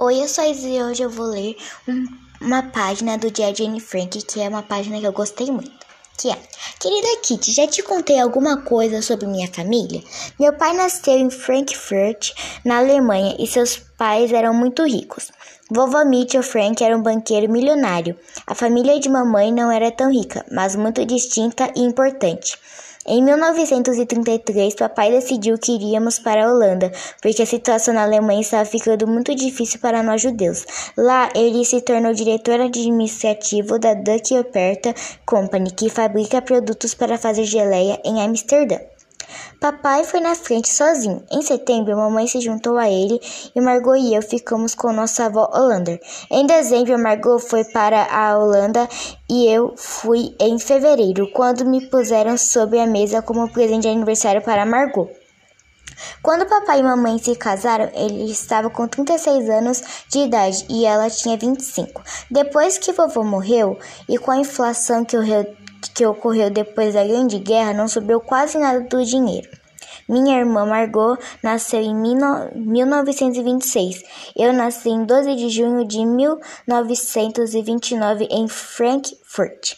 Oi, eu sou a Izzy e hoje eu vou ler um, uma página do dia Jane Frank, que é uma página que eu gostei muito. Que é, querida Kitty, já te contei alguma coisa sobre minha família? Meu pai nasceu em Frankfurt, na Alemanha, e seus pais eram muito ricos. Vovó Mitchell Frank era um banqueiro milionário. A família de mamãe não era tão rica, mas muito distinta e importante. Em 1933, papai decidiu que iríamos para a Holanda, porque a situação na Alemanha estava ficando muito difícil para nós judeus. Lá, ele se tornou diretor administrativo da Duck Operta Company, que fabrica produtos para fazer geleia em Amsterdã. Papai foi na frente sozinho. Em setembro, mamãe se juntou a ele e Margot e eu ficamos com nossa avó Holanda. Em dezembro, Margot foi para a Holanda e eu fui em fevereiro, quando me puseram sobre a mesa como presente de aniversário para Margot. Quando papai e mamãe se casaram, ele estava com 36 anos de idade e ela tinha 25. Depois que vovô morreu e com a inflação que que ocorreu depois da Grande Guerra, não sobrou quase nada do dinheiro. Minha irmã Margot nasceu em 1926. Eu nasci em 12 de junho de 1929 em Frankfurt.